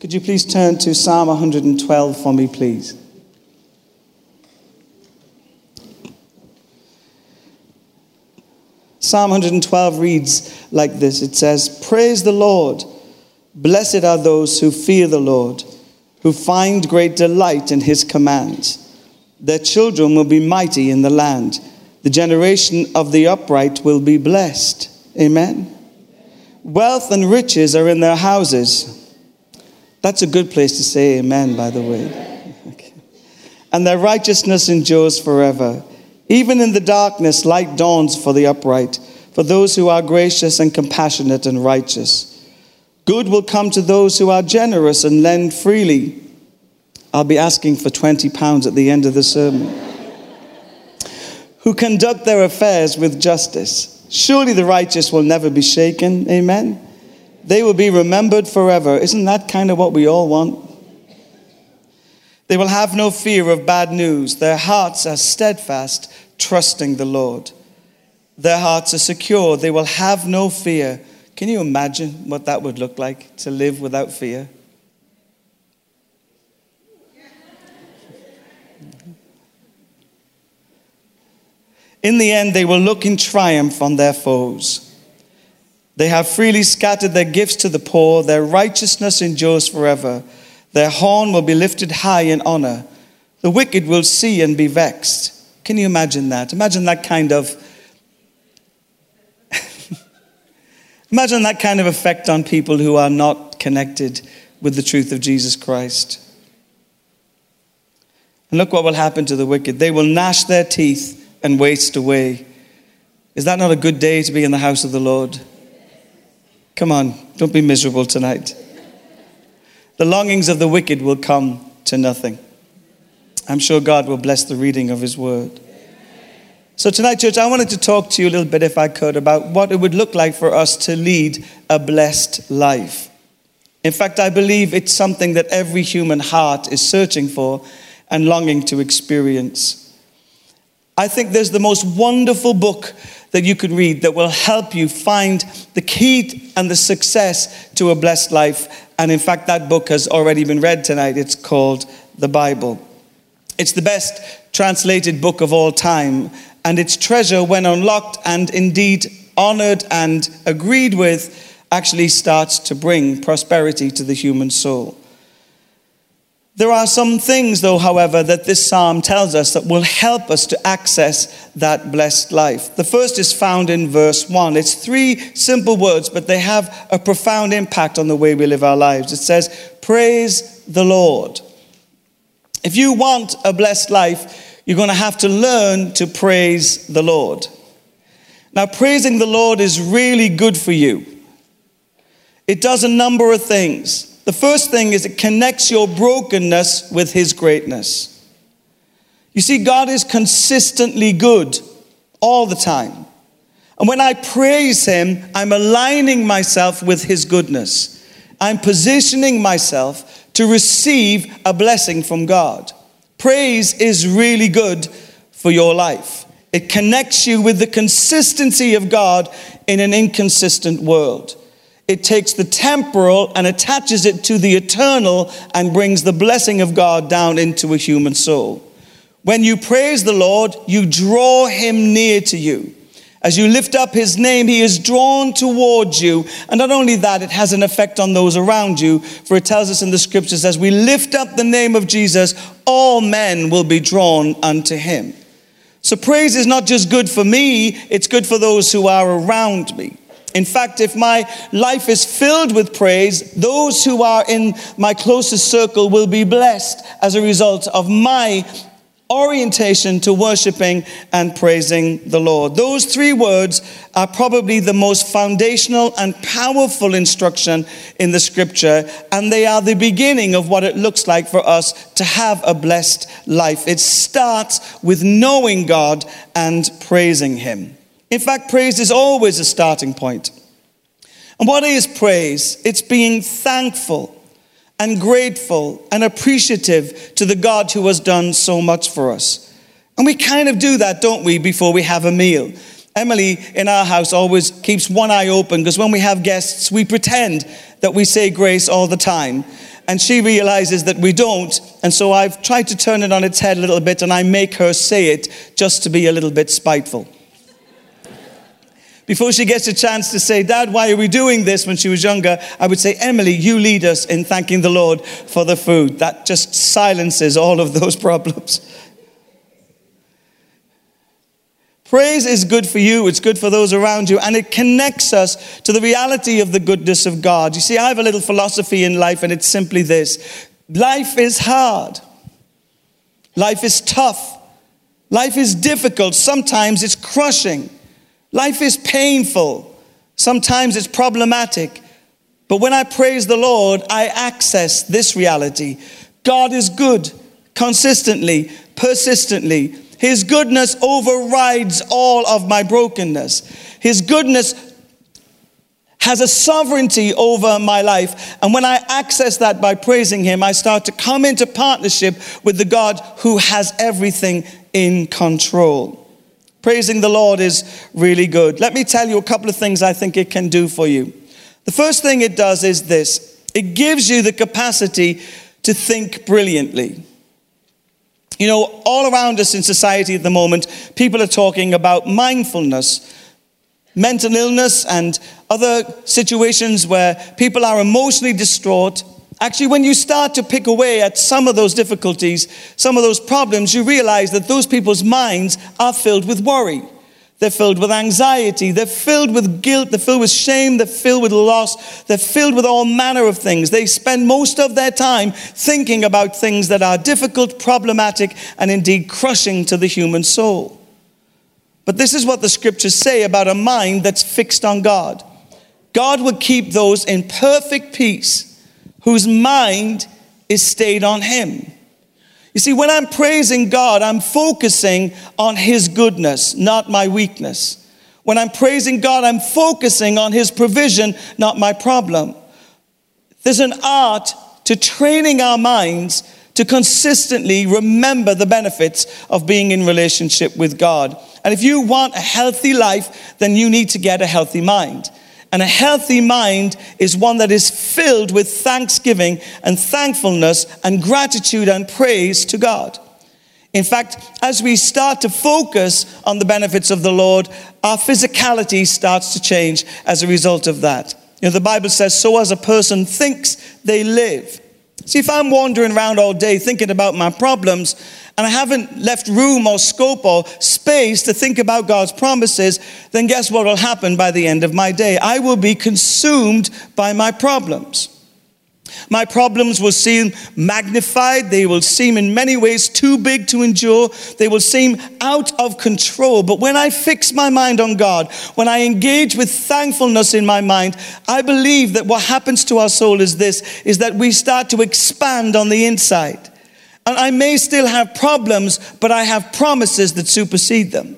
Could you please turn to Psalm 112 for me, please? Psalm 112 reads like this It says, Praise the Lord. Blessed are those who fear the Lord, who find great delight in his commands. Their children will be mighty in the land. The generation of the upright will be blessed. Amen. Wealth and riches are in their houses. That's a good place to say amen, by the way. Okay. And their righteousness endures forever. Even in the darkness, light dawns for the upright, for those who are gracious and compassionate and righteous. Good will come to those who are generous and lend freely. I'll be asking for 20 pounds at the end of the sermon. who conduct their affairs with justice. Surely the righteous will never be shaken. Amen. They will be remembered forever. Isn't that kind of what we all want? They will have no fear of bad news. Their hearts are steadfast, trusting the Lord. Their hearts are secure. They will have no fear. Can you imagine what that would look like to live without fear? In the end, they will look in triumph on their foes. They have freely scattered their gifts to the poor. Their righteousness endures forever. Their horn will be lifted high in honor. The wicked will see and be vexed. Can you imagine that? Imagine that kind of Imagine that kind of effect on people who are not connected with the truth of Jesus Christ. And look what will happen to the wicked. They will gnash their teeth and waste away. Is that not a good day to be in the house of the Lord? Come on, don't be miserable tonight. The longings of the wicked will come to nothing. I'm sure God will bless the reading of His word. So, tonight, church, I wanted to talk to you a little bit, if I could, about what it would look like for us to lead a blessed life. In fact, I believe it's something that every human heart is searching for and longing to experience. I think there's the most wonderful book that you can read that will help you find the key and the success to a blessed life. And in fact, that book has already been read tonight. It's called the Bible. It's the best translated book of all time, and its treasure, when unlocked and indeed honored and agreed with, actually starts to bring prosperity to the human soul. There are some things, though, however, that this psalm tells us that will help us to access that blessed life. The first is found in verse 1. It's three simple words, but they have a profound impact on the way we live our lives. It says, Praise the Lord. If you want a blessed life, you're going to have to learn to praise the Lord. Now, praising the Lord is really good for you. It does a number of things. The first thing is it connects your brokenness with His greatness. You see, God is consistently good all the time. And when I praise Him, I'm aligning myself with His goodness. I'm positioning myself to receive a blessing from God. Praise is really good for your life. It connects you with the consistency of God in an inconsistent world it takes the temporal and attaches it to the eternal and brings the blessing of God down into a human soul. When you praise the Lord, you draw him near to you. As you lift up his name, he is drawn towards you. And not only that, it has an effect on those around you. For it tells us in the scriptures, as we lift up the name of Jesus, all men will be drawn unto him. So praise is not just good for me, it's good for those who are around me. In fact, if my life is filled with praise, those who are in my closest circle will be blessed as a result of my orientation to worshiping and praising the Lord. Those three words are probably the most foundational and powerful instruction in the scripture, and they are the beginning of what it looks like for us to have a blessed life. It starts with knowing God and praising Him. In fact, praise is always a starting point. And what is praise? It's being thankful and grateful and appreciative to the God who has done so much for us. And we kind of do that, don't we, before we have a meal? Emily in our house always keeps one eye open because when we have guests, we pretend that we say grace all the time. And she realizes that we don't. And so I've tried to turn it on its head a little bit and I make her say it just to be a little bit spiteful. Before she gets a chance to say, Dad, why are we doing this when she was younger? I would say, Emily, you lead us in thanking the Lord for the food. That just silences all of those problems. Praise is good for you, it's good for those around you, and it connects us to the reality of the goodness of God. You see, I have a little philosophy in life, and it's simply this life is hard, life is tough, life is difficult, sometimes it's crushing, life is painful, sometimes it's problematic. But when I praise the Lord, I access this reality God is good consistently, persistently. His goodness overrides all of my brokenness. His goodness has a sovereignty over my life. And when I access that by praising Him, I start to come into partnership with the God who has everything in control. Praising the Lord is really good. Let me tell you a couple of things I think it can do for you. The first thing it does is this it gives you the capacity to think brilliantly. You know, all around us in society at the moment, people are talking about mindfulness, mental illness, and other situations where people are emotionally distraught. Actually, when you start to pick away at some of those difficulties, some of those problems, you realize that those people's minds are filled with worry. They're filled with anxiety. They're filled with guilt. They're filled with shame. They're filled with loss. They're filled with all manner of things. They spend most of their time thinking about things that are difficult, problematic, and indeed crushing to the human soul. But this is what the scriptures say about a mind that's fixed on God. God will keep those in perfect peace whose mind is stayed on Him. You see, when I'm praising God, I'm focusing on His goodness, not my weakness. When I'm praising God, I'm focusing on His provision, not my problem. There's an art to training our minds to consistently remember the benefits of being in relationship with God. And if you want a healthy life, then you need to get a healthy mind. And a healthy mind is one that is filled with thanksgiving and thankfulness and gratitude and praise to God. In fact, as we start to focus on the benefits of the Lord, our physicality starts to change as a result of that. You know, the Bible says, So as a person thinks, they live. See, if I'm wandering around all day thinking about my problems and I haven't left room or scope or space to think about God's promises, then guess what will happen by the end of my day? I will be consumed by my problems. My problems will seem magnified. They will seem in many ways too big to endure. They will seem out of control. But when I fix my mind on God, when I engage with thankfulness in my mind, I believe that what happens to our soul is this, is that we start to expand on the inside. And I may still have problems, but I have promises that supersede them.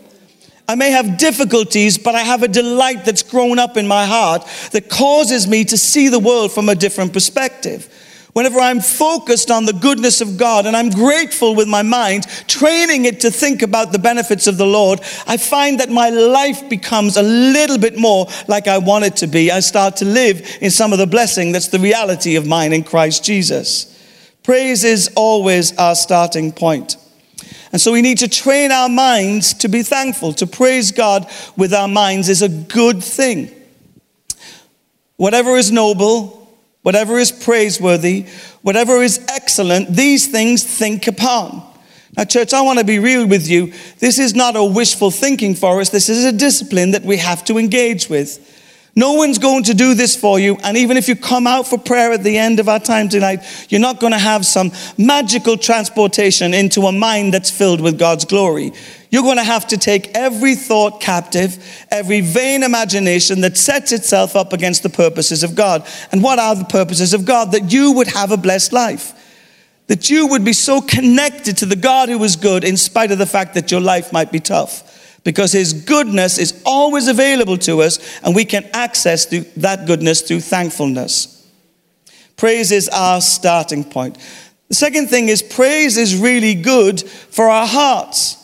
I may have difficulties, but I have a delight that's grown up in my heart that causes me to see the world from a different perspective. Whenever I'm focused on the goodness of God and I'm grateful with my mind, training it to think about the benefits of the Lord, I find that my life becomes a little bit more like I want it to be. I start to live in some of the blessing that's the reality of mine in Christ Jesus. Praise is always our starting point. And so we need to train our minds to be thankful. To praise God with our minds is a good thing. Whatever is noble, whatever is praiseworthy, whatever is excellent, these things think upon. Now, church, I want to be real with you. This is not a wishful thinking for us. This is a discipline that we have to engage with. No one's going to do this for you. And even if you come out for prayer at the end of our time tonight, you're not going to have some magical transportation into a mind that's filled with God's glory. You're going to have to take every thought captive, every vain imagination that sets itself up against the purposes of God. And what are the purposes of God? That you would have a blessed life. That you would be so connected to the God who is good in spite of the fact that your life might be tough because His goodness is always available to us, and we can access that goodness through thankfulness. Praise is our starting point. The second thing is, praise is really good for our hearts.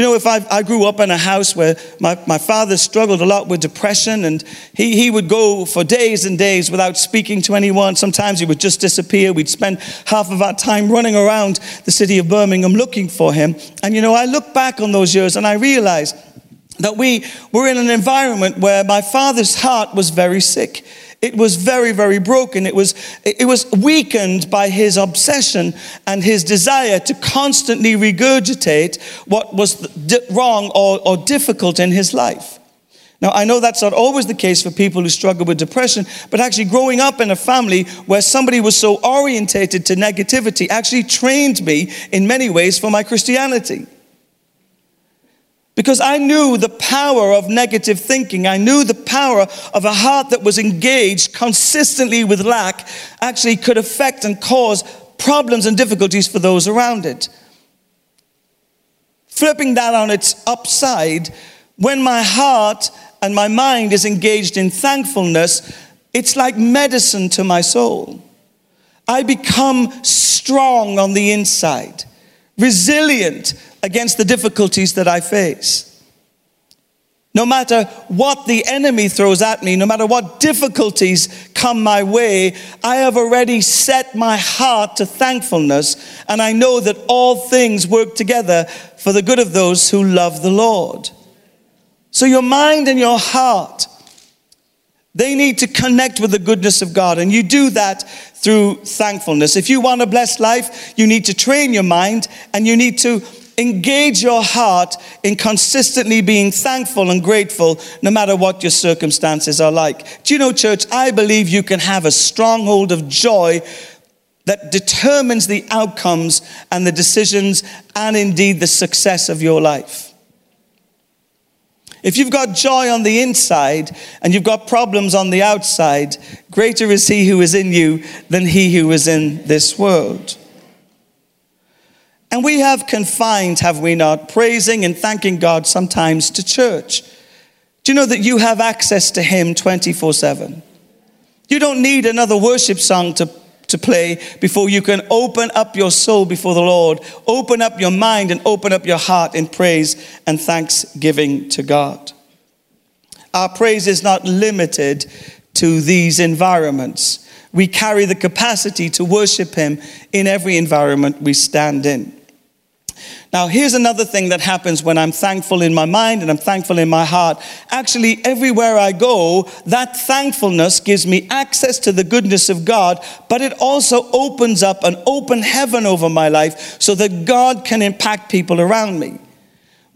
You know if I, I grew up in a house where my, my father struggled a lot with depression and he, he would go for days and days without speaking to anyone. Sometimes he would just disappear. We'd spend half of our time running around the city of Birmingham looking for him. And you know, I look back on those years and I realize that we were in an environment where my father's heart was very sick. It was very, very broken. It was, it was weakened by his obsession and his desire to constantly regurgitate what was wrong or, or difficult in his life. Now, I know that's not always the case for people who struggle with depression, but actually growing up in a family where somebody was so orientated to negativity actually trained me in many ways for my Christianity. Because I knew the power of negative thinking. I knew the power of a heart that was engaged consistently with lack actually could affect and cause problems and difficulties for those around it. Flipping that on its upside, when my heart and my mind is engaged in thankfulness, it's like medicine to my soul. I become strong on the inside, resilient against the difficulties that I face. No matter what the enemy throws at me, no matter what difficulties come my way, I have already set my heart to thankfulness, and I know that all things work together for the good of those who love the Lord. So, your mind and your heart, they need to connect with the goodness of God, and you do that through thankfulness. If you want a blessed life, you need to train your mind and you need to engage your heart in consistently being thankful and grateful no matter what your circumstances are like. Do you know, church, I believe you can have a stronghold of joy that determines the outcomes and the decisions and indeed the success of your life. If you've got joy on the inside and you've got problems on the outside, greater is he who is in you than he who is in this world. And we have confined, have we not, praising and thanking God sometimes to church. Do you know that you have access to Him 24 7? You don't need another worship song to, to play before you can open up your soul before the Lord, open up your mind, and open up your heart in praise and thanksgiving to God. Our praise is not limited to these environments. We carry the capacity to worship Him in every environment we stand in. Now, here's another thing that happens when I'm thankful in my mind and I'm thankful in my heart. Actually, everywhere I go, that thankfulness gives me access to the goodness of God, but it also opens up an open heaven over my life so that God can impact people around me.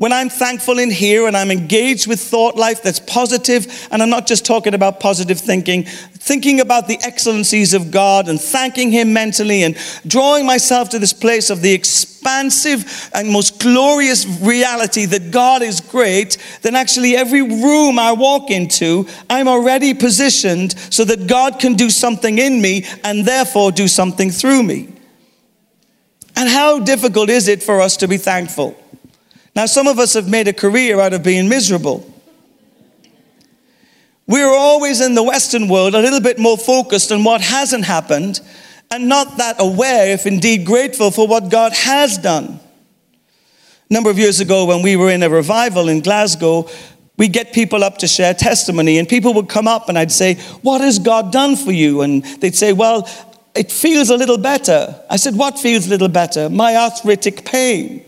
When I'm thankful in here and I'm engaged with thought life that's positive, and I'm not just talking about positive thinking, thinking about the excellencies of God and thanking Him mentally and drawing myself to this place of the expansive and most glorious reality that God is great, then actually every room I walk into, I'm already positioned so that God can do something in me and therefore do something through me. And how difficult is it for us to be thankful? Now, some of us have made a career out of being miserable. We're always in the Western world a little bit more focused on what hasn't happened and not that aware, if indeed grateful, for what God has done. A number of years ago, when we were in a revival in Glasgow, we get people up to share testimony, and people would come up and I'd say, What has God done for you? And they'd say, Well, it feels a little better. I said, What feels a little better? My arthritic pain.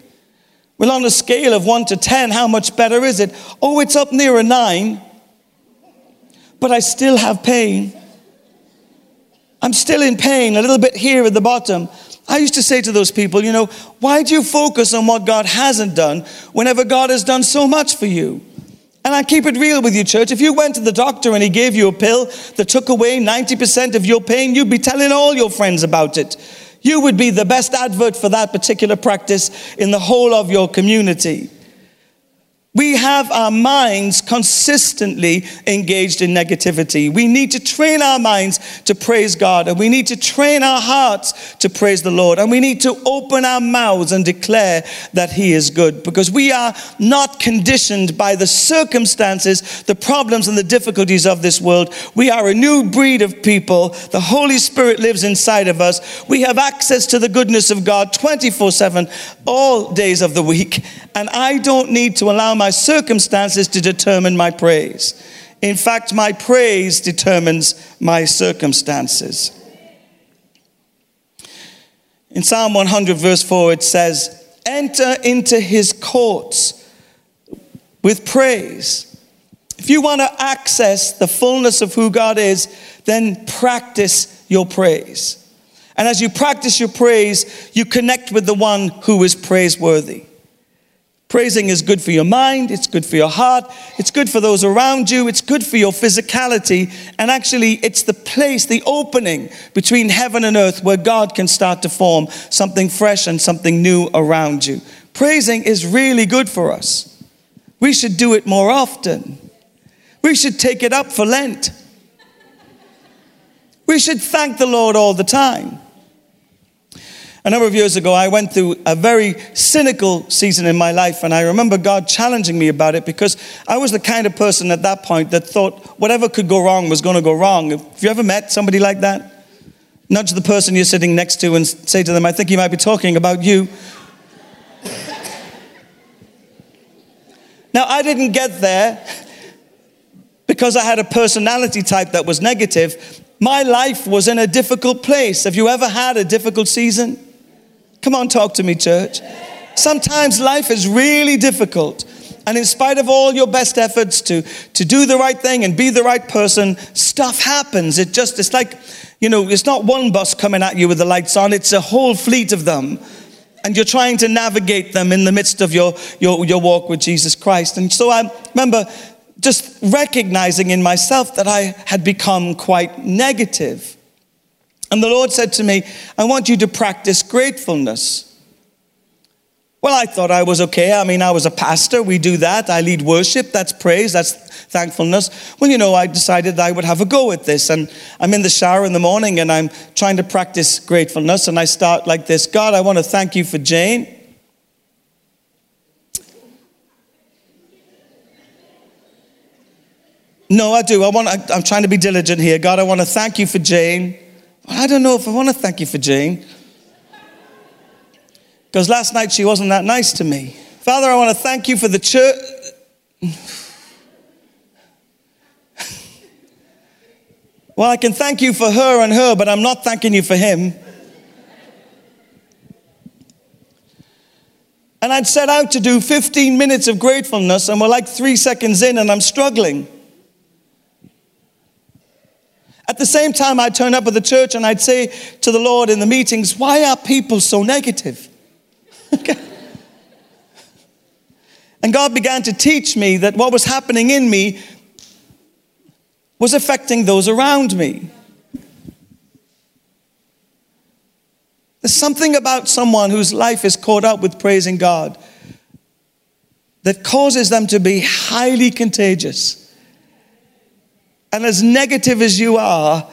Well, on a scale of 1 to 10, how much better is it? Oh, it's up near a 9, but I still have pain. I'm still in pain, a little bit here at the bottom. I used to say to those people, you know, why do you focus on what God hasn't done whenever God has done so much for you? And I keep it real with you, church. If you went to the doctor and he gave you a pill that took away 90% of your pain, you'd be telling all your friends about it. You would be the best advert for that particular practice in the whole of your community. We have our minds consistently engaged in negativity. We need to train our minds to praise God, and we need to train our hearts to praise the Lord, and we need to open our mouths and declare that He is good because we are not conditioned by the circumstances, the problems, and the difficulties of this world. We are a new breed of people. The Holy Spirit lives inside of us. We have access to the goodness of God 24 7, all days of the week, and I don't need to allow my circumstances to determine my praise. In fact, my praise determines my circumstances. In Psalm 100, verse 4, it says, Enter into his courts with praise. If you want to access the fullness of who God is, then practice your praise. And as you practice your praise, you connect with the one who is praiseworthy. Praising is good for your mind, it's good for your heart, it's good for those around you, it's good for your physicality, and actually, it's the place, the opening between heaven and earth where God can start to form something fresh and something new around you. Praising is really good for us. We should do it more often. We should take it up for Lent. We should thank the Lord all the time. A number of years ago, I went through a very cynical season in my life, and I remember God challenging me about it because I was the kind of person at that point that thought whatever could go wrong was going to go wrong. Have you ever met somebody like that? Nudge the person you're sitting next to and say to them, I think he might be talking about you. now, I didn't get there because I had a personality type that was negative. My life was in a difficult place. Have you ever had a difficult season? Come on, talk to me, church. Sometimes life is really difficult. And in spite of all your best efforts to, to do the right thing and be the right person, stuff happens. It just, it's like, you know, it's not one bus coming at you with the lights on, it's a whole fleet of them. And you're trying to navigate them in the midst of your, your, your walk with Jesus Christ. And so I remember just recognizing in myself that I had become quite negative. And the Lord said to me, I want you to practice gratefulness. Well, I thought I was okay. I mean, I was a pastor. We do that. I lead worship. That's praise. That's thankfulness. Well, you know, I decided I would have a go at this. And I'm in the shower in the morning and I'm trying to practice gratefulness. And I start like this God, I want to thank you for Jane. No, I do. I want, I'm trying to be diligent here. God, I want to thank you for Jane. Well, I don't know if I want to thank you for Jane. Because last night she wasn't that nice to me. Father, I want to thank you for the church. well, I can thank you for her and her, but I'm not thanking you for him. And I'd set out to do 15 minutes of gratefulness, and we're like three seconds in, and I'm struggling. At the same time, I'd turn up at the church and I'd say to the Lord in the meetings, Why are people so negative? and God began to teach me that what was happening in me was affecting those around me. There's something about someone whose life is caught up with praising God that causes them to be highly contagious. And as negative as you are,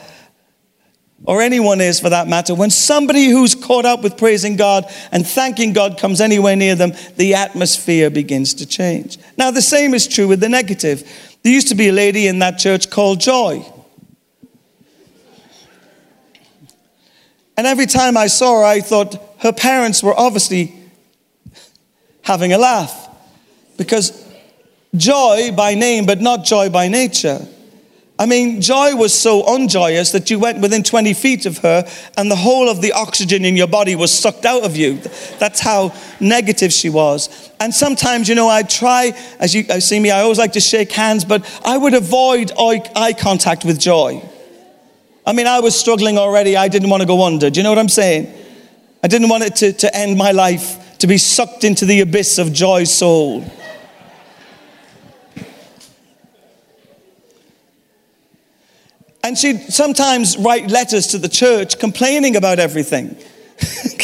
or anyone is for that matter, when somebody who's caught up with praising God and thanking God comes anywhere near them, the atmosphere begins to change. Now, the same is true with the negative. There used to be a lady in that church called Joy. And every time I saw her, I thought her parents were obviously having a laugh. Because joy by name, but not joy by nature. I mean, Joy was so unjoyous that you went within 20 feet of her and the whole of the oxygen in your body was sucked out of you. That's how negative she was. And sometimes, you know, I'd try, as you see me, I always like to shake hands, but I would avoid eye contact with Joy. I mean, I was struggling already. I didn't want to go under. Do you know what I'm saying? I didn't want it to, to end my life, to be sucked into the abyss of Joy's soul. And she'd sometimes write letters to the church complaining about everything.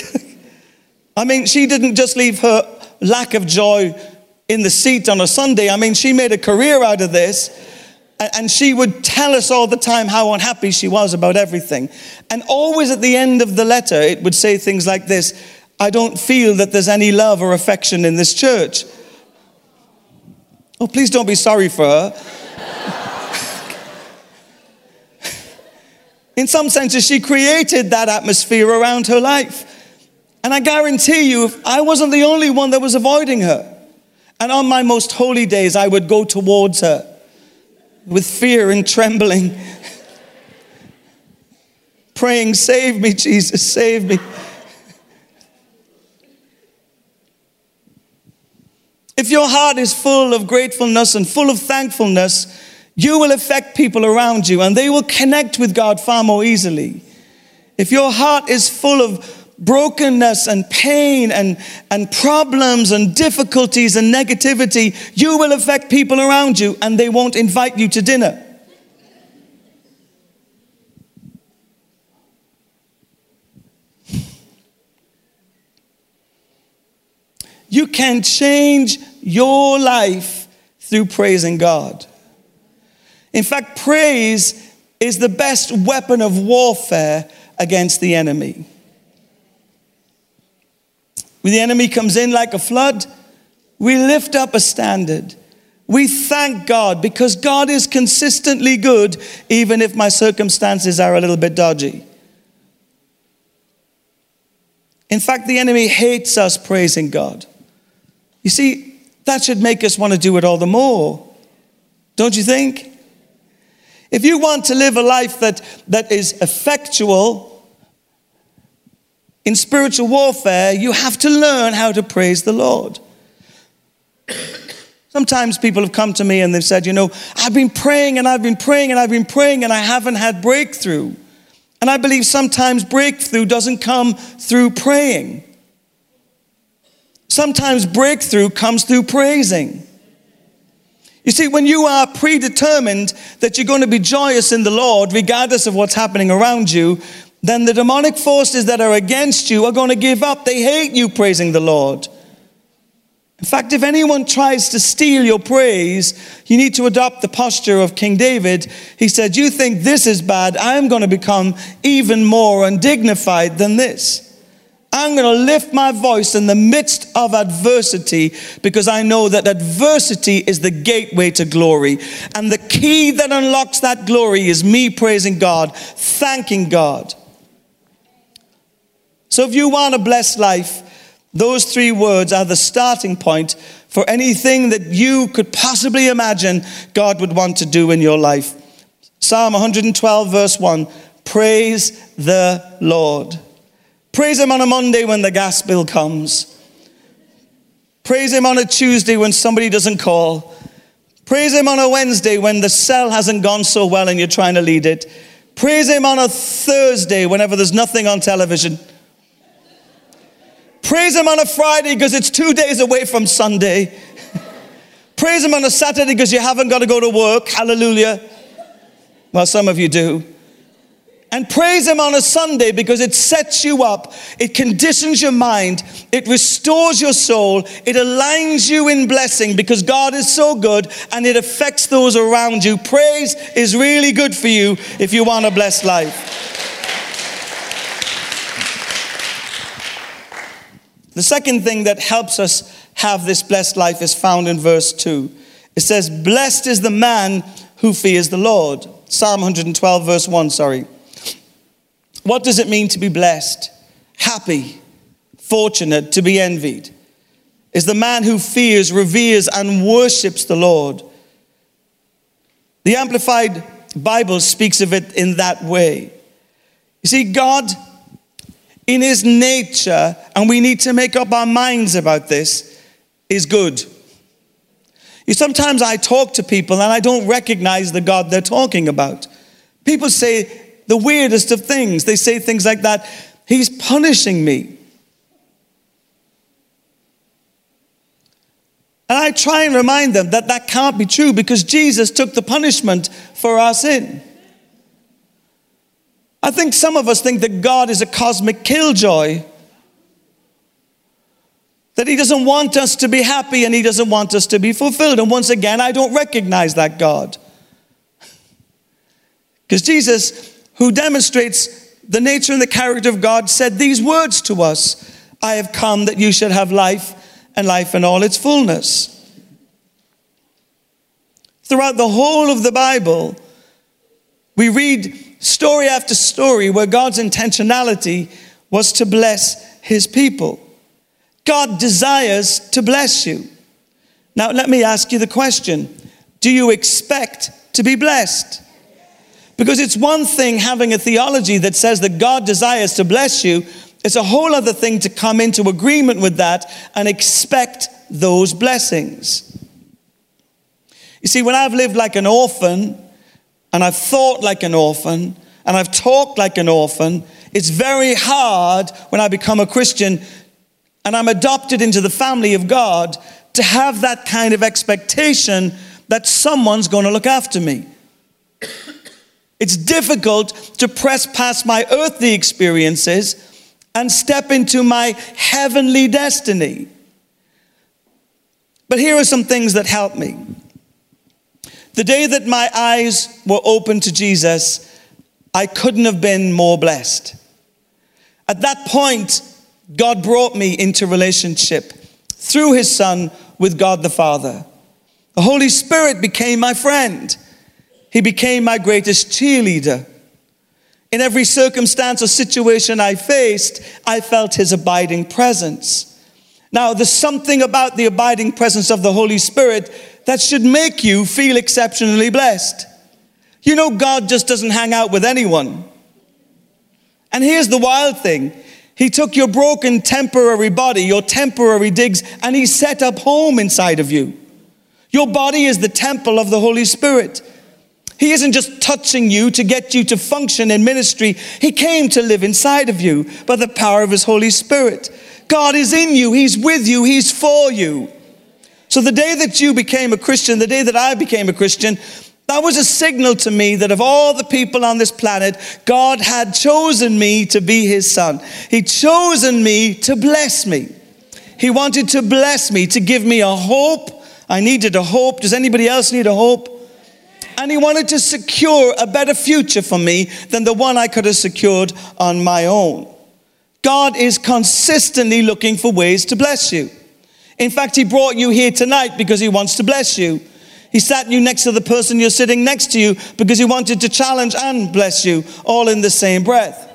I mean, she didn't just leave her lack of joy in the seat on a Sunday. I mean, she made a career out of this. And she would tell us all the time how unhappy she was about everything. And always at the end of the letter, it would say things like this I don't feel that there's any love or affection in this church. Oh, please don't be sorry for her. In some senses, she created that atmosphere around her life. And I guarantee you, I wasn't the only one that was avoiding her. And on my most holy days, I would go towards her with fear and trembling, praying, Save me, Jesus, save me. If your heart is full of gratefulness and full of thankfulness, you will affect people around you and they will connect with God far more easily. If your heart is full of brokenness and pain and, and problems and difficulties and negativity, you will affect people around you and they won't invite you to dinner. You can change your life through praising God. In fact, praise is the best weapon of warfare against the enemy. When the enemy comes in like a flood, we lift up a standard. We thank God because God is consistently good, even if my circumstances are a little bit dodgy. In fact, the enemy hates us praising God. You see, that should make us want to do it all the more. Don't you think? If you want to live a life that, that is effectual, in spiritual warfare, you have to learn how to praise the Lord. Sometimes people have come to me and they've said, You know, I've been praying and I've been praying and I've been praying and I haven't had breakthrough. And I believe sometimes breakthrough doesn't come through praying. Sometimes breakthrough comes through praising. You see, when you are predetermined that you're going to be joyous in the Lord, regardless of what's happening around you, then the demonic forces that are against you are going to give up. They hate you praising the Lord. In fact, if anyone tries to steal your praise, you need to adopt the posture of King David. He said, You think this is bad? I am going to become even more undignified than this. I'm going to lift my voice in the midst of adversity because I know that adversity is the gateway to glory. And the key that unlocks that glory is me praising God, thanking God. So if you want a blessed life, those three words are the starting point for anything that you could possibly imagine God would want to do in your life. Psalm 112, verse 1 Praise the Lord. Praise Him on a Monday when the gas bill comes. Praise Him on a Tuesday when somebody doesn't call. Praise Him on a Wednesday when the cell hasn't gone so well and you're trying to lead it. Praise Him on a Thursday whenever there's nothing on television. Praise Him on a Friday because it's two days away from Sunday. Praise Him on a Saturday because you haven't got to go to work. Hallelujah. Well, some of you do. And praise Him on a Sunday because it sets you up, it conditions your mind, it restores your soul, it aligns you in blessing because God is so good and it affects those around you. Praise is really good for you if you want a blessed life. The second thing that helps us have this blessed life is found in verse 2. It says, Blessed is the man who fears the Lord. Psalm 112, verse 1, sorry. What does it mean to be blessed? Happy, fortunate, to be envied. Is the man who fears, reveres, and worships the Lord. The Amplified Bible speaks of it in that way. You see, God in his nature, and we need to make up our minds about this, is good. You, sometimes I talk to people and I don't recognize the God they're talking about. People say the weirdest of things. They say things like that He's punishing me. And I try and remind them that that can't be true because Jesus took the punishment for our sin. I think some of us think that God is a cosmic killjoy. That He doesn't want us to be happy and He doesn't want us to be fulfilled. And once again, I don't recognize that God. Because Jesus, who demonstrates the nature and the character of God, said these words to us I have come that you should have life and life in all its fullness. Throughout the whole of the Bible, we read story after story where God's intentionality was to bless his people. God desires to bless you. Now, let me ask you the question Do you expect to be blessed? Because it's one thing having a theology that says that God desires to bless you, it's a whole other thing to come into agreement with that and expect those blessings. You see, when I've lived like an orphan, and I've thought like an orphan, and I've talked like an orphan, it's very hard when I become a Christian and I'm adopted into the family of God to have that kind of expectation that someone's going to look after me. It's difficult to press past my earthly experiences and step into my heavenly destiny. But here are some things that help me. The day that my eyes were open to Jesus, I couldn't have been more blessed. At that point, God brought me into relationship through his son with God the Father. The Holy Spirit became my friend. He became my greatest cheerleader. In every circumstance or situation I faced, I felt his abiding presence. Now, there's something about the abiding presence of the Holy Spirit that should make you feel exceptionally blessed. You know, God just doesn't hang out with anyone. And here's the wild thing He took your broken temporary body, your temporary digs, and He set up home inside of you. Your body is the temple of the Holy Spirit. He isn't just touching you to get you to function in ministry. He came to live inside of you by the power of His Holy Spirit. God is in you, He's with you, He's for you. So the day that you became a Christian, the day that I became a Christian, that was a signal to me that of all the people on this planet, God had chosen me to be his son. He'd chosen me to bless me. He wanted to bless me, to give me a hope. I needed a hope. Does anybody else need a hope? And he wanted to secure a better future for me than the one I could have secured on my own. God is consistently looking for ways to bless you. In fact, He brought you here tonight because He wants to bless you. He sat you next to the person you're sitting next to you because He wanted to challenge and bless you all in the same breath.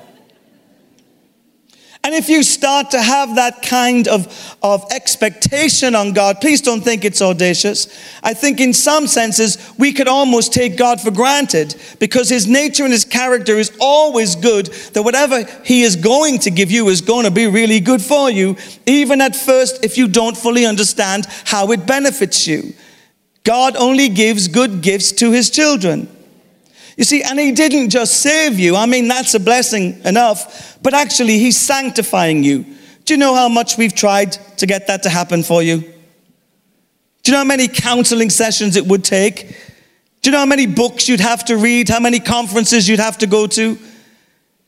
And if you start to have that kind of, of expectation on God, please don't think it's audacious. I think in some senses we could almost take God for granted because his nature and his character is always good, that whatever he is going to give you is going to be really good for you, even at first if you don't fully understand how it benefits you. God only gives good gifts to his children. You see, and he didn't just save you. I mean, that's a blessing enough, but actually, he's sanctifying you. Do you know how much we've tried to get that to happen for you? Do you know how many counseling sessions it would take? Do you know how many books you'd have to read? How many conferences you'd have to go to?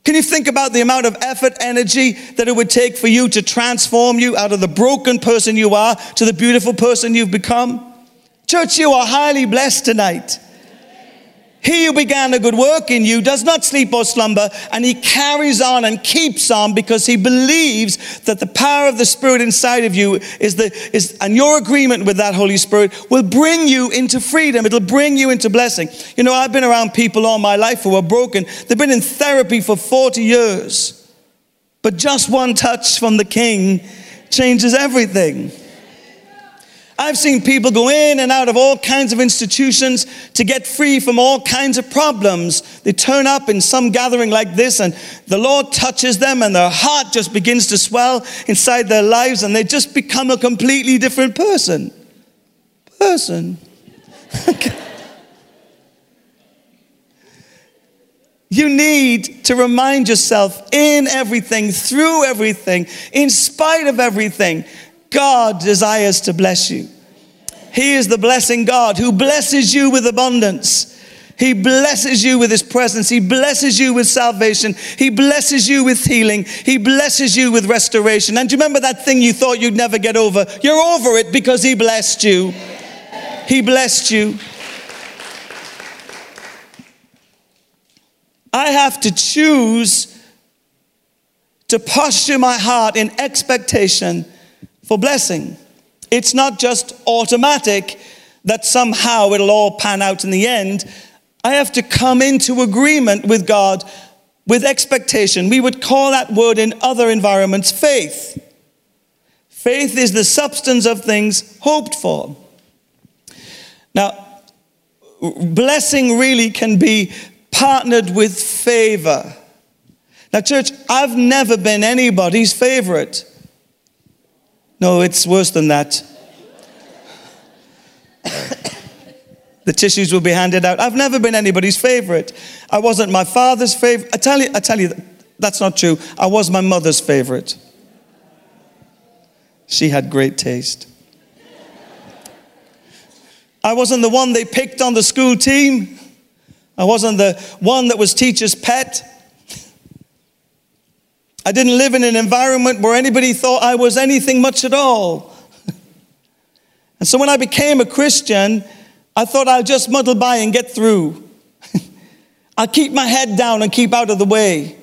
Can you think about the amount of effort, energy that it would take for you to transform you out of the broken person you are to the beautiful person you've become? Church, you are highly blessed tonight. He who began a good work in you does not sleep or slumber, and he carries on and keeps on because he believes that the power of the Spirit inside of you is the is and your agreement with that Holy Spirit will bring you into freedom. It'll bring you into blessing. You know, I've been around people all my life who are broken. They've been in therapy for 40 years. But just one touch from the King changes everything. I've seen people go in and out of all kinds of institutions to get free from all kinds of problems. They turn up in some gathering like this, and the Lord touches them, and their heart just begins to swell inside their lives, and they just become a completely different person. Person. You need to remind yourself in everything, through everything, in spite of everything, God desires to bless you. He is the blessing God who blesses you with abundance. He blesses you with His presence. He blesses you with salvation. He blesses you with healing. He blesses you with restoration. And do you remember that thing you thought you'd never get over? You're over it because He blessed you. He blessed you. I have to choose to posture my heart in expectation for blessing. It's not just automatic that somehow it'll all pan out in the end. I have to come into agreement with God with expectation. We would call that word in other environments faith. Faith is the substance of things hoped for. Now, blessing really can be partnered with favor. Now, church, I've never been anybody's favorite. No, it's worse than that. the tissues will be handed out. I've never been anybody's favorite. I wasn't my father's favorite. I tell you, I tell you, that's not true. I was my mother's favorite. She had great taste. I wasn't the one they picked on the school team. I wasn't the one that was teacher's pet. I didn't live in an environment where anybody thought I was anything much at all. and so when I became a Christian, I thought I'll just muddle by and get through. I'll keep my head down and keep out of the way.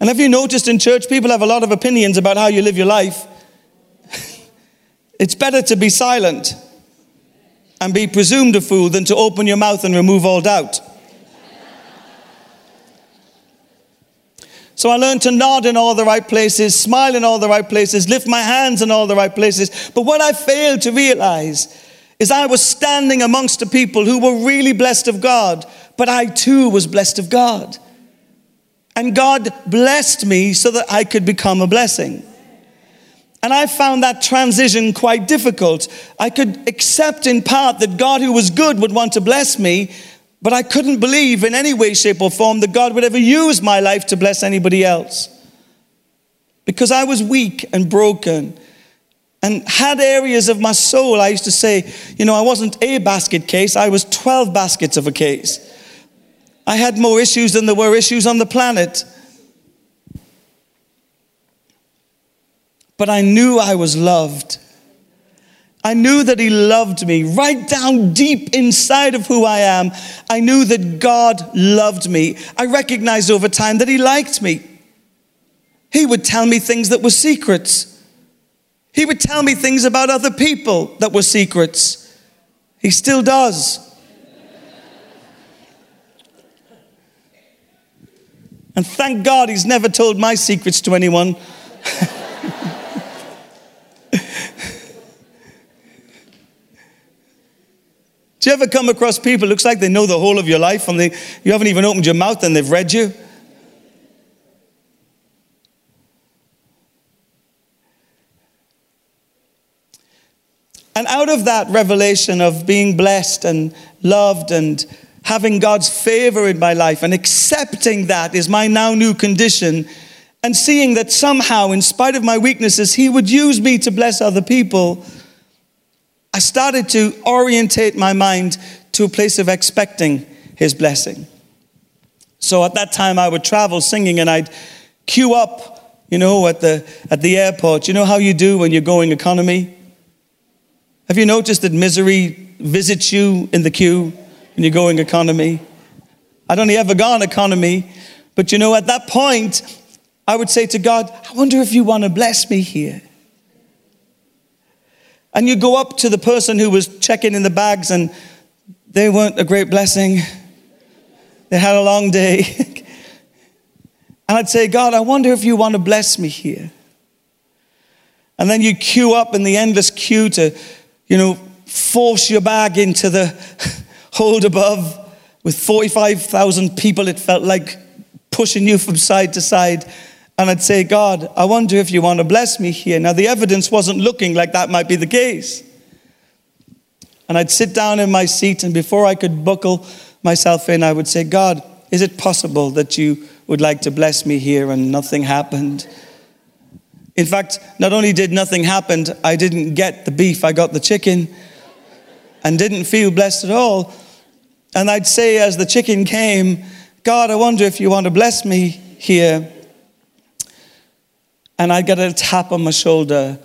And have you noticed in church, people have a lot of opinions about how you live your life? it's better to be silent and be presumed a fool than to open your mouth and remove all doubt. So I learned to nod in all the right places, smile in all the right places, lift my hands in all the right places. But what I failed to realize is I was standing amongst a people who were really blessed of God, but I too was blessed of God. And God blessed me so that I could become a blessing. And I found that transition quite difficult. I could accept in part that God, who was good, would want to bless me, but I couldn't believe in any way, shape, or form that God would ever use my life to bless anybody else. Because I was weak and broken and had areas of my soul. I used to say, you know, I wasn't a basket case, I was 12 baskets of a case. I had more issues than there were issues on the planet. But I knew I was loved. I knew that He loved me right down deep inside of who I am. I knew that God loved me. I recognized over time that He liked me. He would tell me things that were secrets. He would tell me things about other people that were secrets. He still does. And thank God he's never told my secrets to anyone. Do you ever come across people, looks like they know the whole of your life and they, you haven't even opened your mouth and they've read you? And out of that revelation of being blessed and loved and having God's favor in my life and accepting that is my now new condition and seeing that somehow, in spite of my weaknesses, He would use me to bless other people I started to orientate my mind to a place of expecting his blessing. So at that time, I would travel singing and I'd queue up, you know, at the, at the airport. You know how you do when you're going economy? Have you noticed that misery visits you in the queue when you're going economy? I'd only ever gone economy, but you know, at that point, I would say to God, I wonder if you want to bless me here. And you go up to the person who was checking in the bags, and they weren't a great blessing. They had a long day. and I'd say, God, I wonder if you want to bless me here. And then you queue up in the endless queue to, you know, force your bag into the hold above with 45,000 people, it felt like pushing you from side to side and I'd say, God, I wonder if you want to bless me here. Now, the evidence wasn't looking like that might be the case. And I'd sit down in my seat, and before I could buckle myself in, I would say, God, is it possible that you would like to bless me here? And nothing happened. In fact, not only did nothing happen, I didn't get the beef, I got the chicken and didn't feel blessed at all. And I'd say, as the chicken came, God, I wonder if you want to bless me here. And I'd get a tap on my shoulder,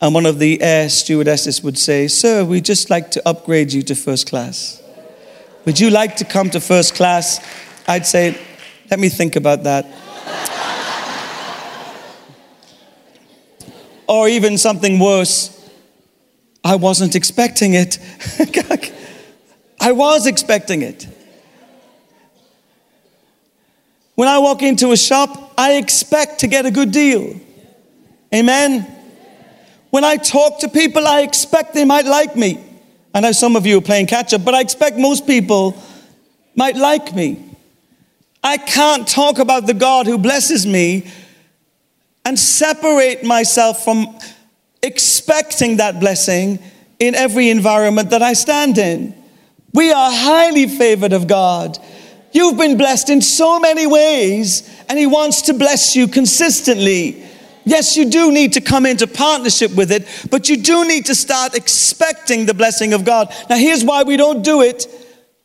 and one of the air stewardesses would say, Sir, we'd just like to upgrade you to first class. Would you like to come to first class? I'd say, Let me think about that. or even something worse, I wasn't expecting it. I was expecting it. When I walk into a shop, I expect to get a good deal. Amen. When I talk to people, I expect they might like me. I know some of you are playing catch up, but I expect most people might like me. I can't talk about the God who blesses me and separate myself from expecting that blessing in every environment that I stand in. We are highly favored of God. You've been blessed in so many ways, and He wants to bless you consistently. Yes, you do need to come into partnership with it, but you do need to start expecting the blessing of God. Now, here's why we don't do it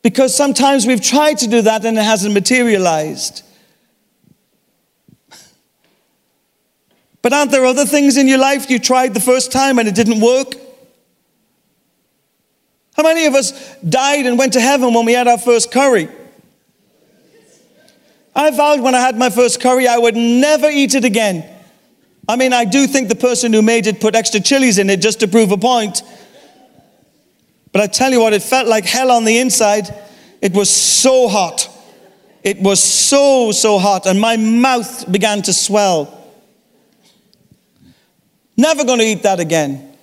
because sometimes we've tried to do that and it hasn't materialized. But aren't there other things in your life you tried the first time and it didn't work? How many of us died and went to heaven when we had our first curry? I vowed when I had my first curry I would never eat it again. I mean, I do think the person who made it put extra chilies in it just to prove a point. But I tell you what, it felt like hell on the inside. It was so hot. It was so, so hot, and my mouth began to swell. Never going to eat that again.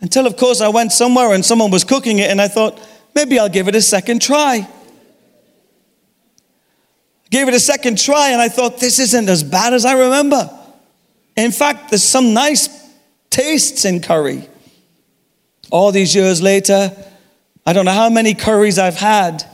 Until, of course, I went somewhere and someone was cooking it, and I thought, maybe I'll give it a second try. Gave it a second try, and I thought, this isn't as bad as I remember. In fact, there's some nice tastes in curry. All these years later, I don't know how many curries I've had.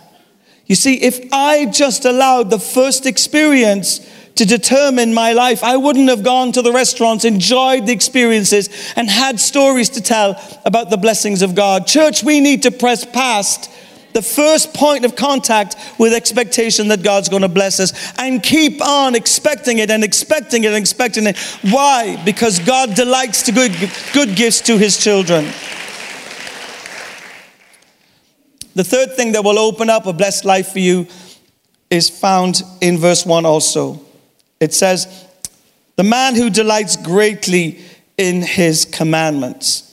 You see, if I just allowed the first experience to determine my life, I wouldn't have gone to the restaurants, enjoyed the experiences, and had stories to tell about the blessings of God. Church, we need to press past the first point of contact with expectation that God's going to bless us and keep on expecting it and expecting it and expecting it. Why? Because God delights to good, good gifts to his children. The third thing that will open up a blessed life for you is found in verse 1 also. It says, The man who delights greatly in his commandments.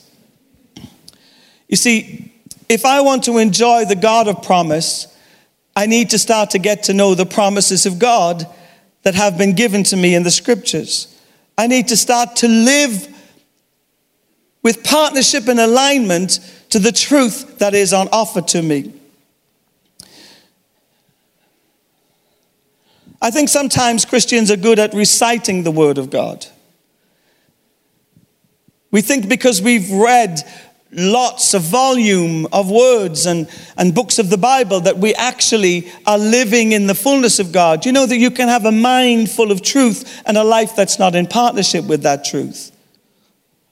You see, if I want to enjoy the God of promise, I need to start to get to know the promises of God that have been given to me in the scriptures. I need to start to live with partnership and alignment to the truth that is on offer to me. I think sometimes Christians are good at reciting the Word of God. We think because we've read lots of volume of words and, and books of the Bible that we actually are living in the fullness of God. You know that you can have a mind full of truth and a life that's not in partnership with that truth.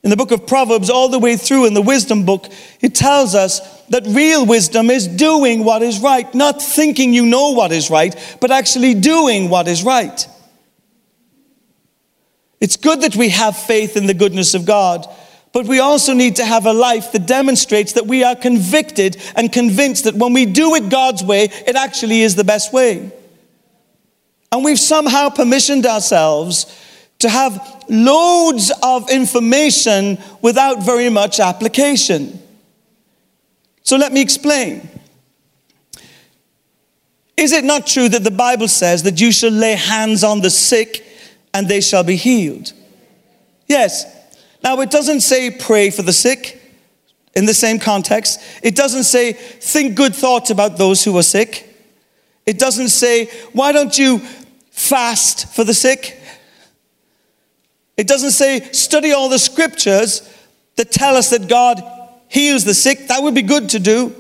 In the book of Proverbs, all the way through in the wisdom book, it tells us that real wisdom is doing what is right, not thinking you know what is right, but actually doing what is right. It's good that we have faith in the goodness of God, but we also need to have a life that demonstrates that we are convicted and convinced that when we do it God's way, it actually is the best way. And we've somehow permissioned ourselves to have loads of information without very much application. So let me explain. Is it not true that the Bible says that you shall lay hands on the sick and they shall be healed? Yes, now, it doesn't say pray for the sick in the same context. It doesn't say think good thoughts about those who are sick. It doesn't say, why don't you fast for the sick? It doesn't say study all the scriptures that tell us that God heals the sick. That would be good to do.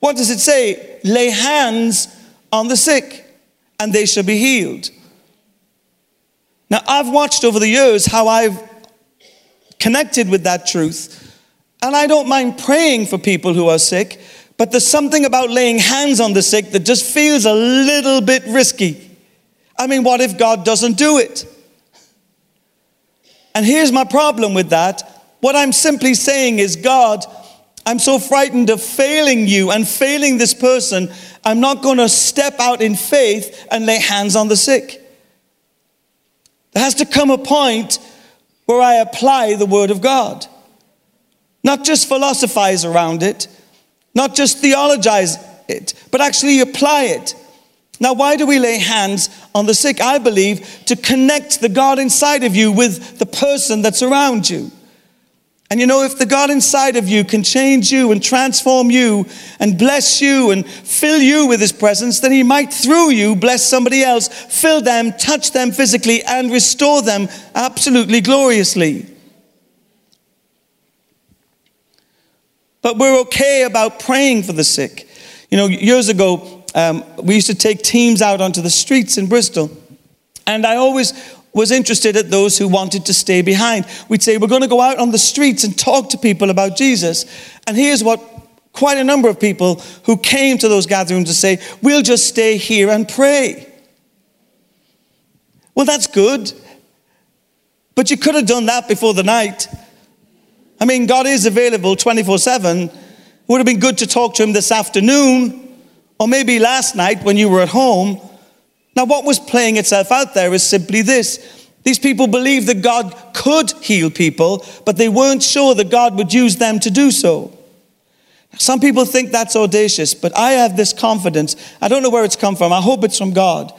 What does it say? Lay hands on the sick and they shall be healed. Now, I've watched over the years how I've connected with that truth. And I don't mind praying for people who are sick, But there's something about laying hands on the sick that just feels a little bit risky. I mean, what if God doesn't do it? And here's my problem with that. What I'm simply saying is, God, I'm so frightened of failing you and failing this person, I'm not going to step out in faith and lay hands on the sick. There has to come a point where I apply the Word of God. Not just philosophize around it, not just theologize it, but actually apply it. Now, why do we lay hands on the sick? I believe to connect the God inside of you with the person that's around you. And you know, if the God inside of you can change you and transform you and bless you and fill you with His presence, then He might, through you, bless somebody else, fill them, touch them physically, and restore them absolutely gloriously. But we're okay about praying for the sick. You know, years ago, um, we used to take teams out onto the streets in Bristol. And I always was interested at those who wanted to stay behind. We'd say, We're going to go out on the streets and talk to people about Jesus. And here's what quite a number of people who came to those gatherings to say, We'll just stay here and pray. Well, that's good. But you could have done that before the night. I mean, God is available 24 7. Would have been good to talk to Him this afternoon or maybe last night when you were at home. Now, what was playing itself out there is simply this. These people believed that God could heal people, but they weren't sure that God would use them to do so. Some people think that's audacious, but I have this confidence. I don't know where it's come from. I hope it's from God.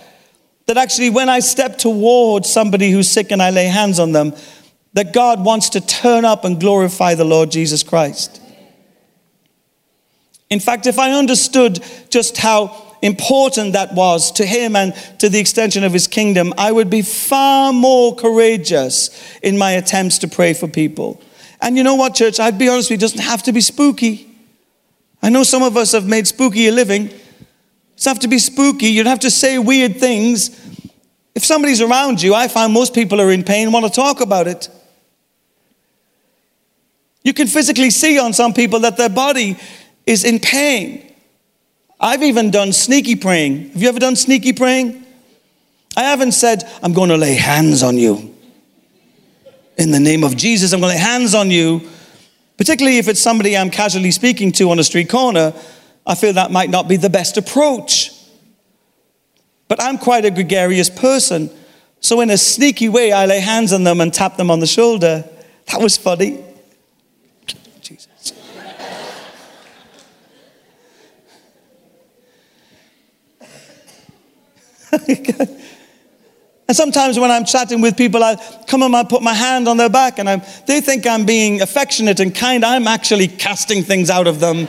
That actually, when I step towards somebody who's sick and I lay hands on them, that God wants to turn up and glorify the Lord Jesus Christ. In fact, if I understood just how important that was to him and to the extension of his kingdom, I would be far more courageous in my attempts to pray for people. And you know what, church? I'd be honest with you, it doesn't have to be spooky. I know some of us have made spooky a living. It doesn't have to be spooky. You don't have to say weird things. If somebody's around you, I find most people are in pain, want to talk about it. You can physically see on some people that their body is in pain. I've even done sneaky praying. Have you ever done sneaky praying? I haven't said, I'm going to lay hands on you. In the name of Jesus, I'm going to lay hands on you. Particularly if it's somebody I'm casually speaking to on a street corner, I feel that might not be the best approach. But I'm quite a gregarious person. So, in a sneaky way, I lay hands on them and tap them on the shoulder. That was funny. and sometimes when I'm chatting with people, I come and I put my hand on their back and I'm, they think I'm being affectionate and kind. I'm actually casting things out of them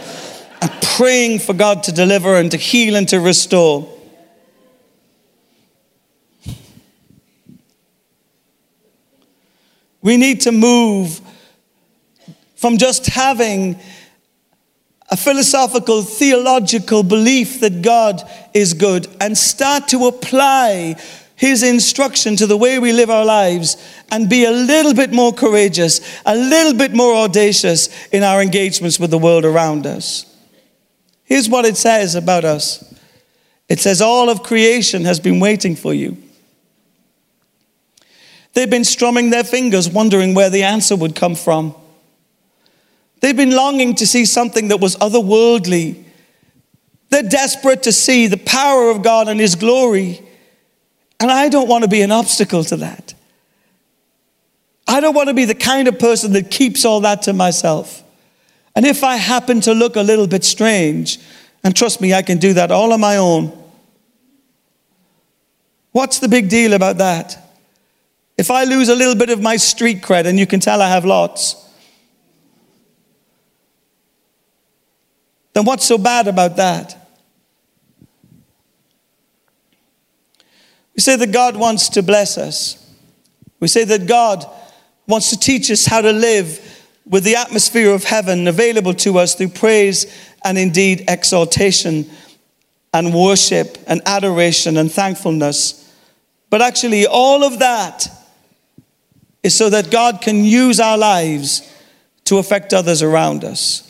and praying for God to deliver and to heal and to restore. We need to move from just having a philosophical, theological belief that God is good and start to apply His instruction to the way we live our lives and be a little bit more courageous, a little bit more audacious in our engagements with the world around us. Here's what it says about us it says, All of creation has been waiting for you. They've been strumming their fingers, wondering where the answer would come from. They've been longing to see something that was otherworldly. They're desperate to see the power of God and His glory. And I don't want to be an obstacle to that. I don't want to be the kind of person that keeps all that to myself. And if I happen to look a little bit strange, and trust me, I can do that all on my own. What's the big deal about that? If I lose a little bit of my street cred, and you can tell I have lots, then what's so bad about that? We say that God wants to bless us. We say that God wants to teach us how to live with the atmosphere of heaven available to us through praise and indeed exaltation and worship and adoration and thankfulness. But actually, all of that is so that God can use our lives to affect others around us.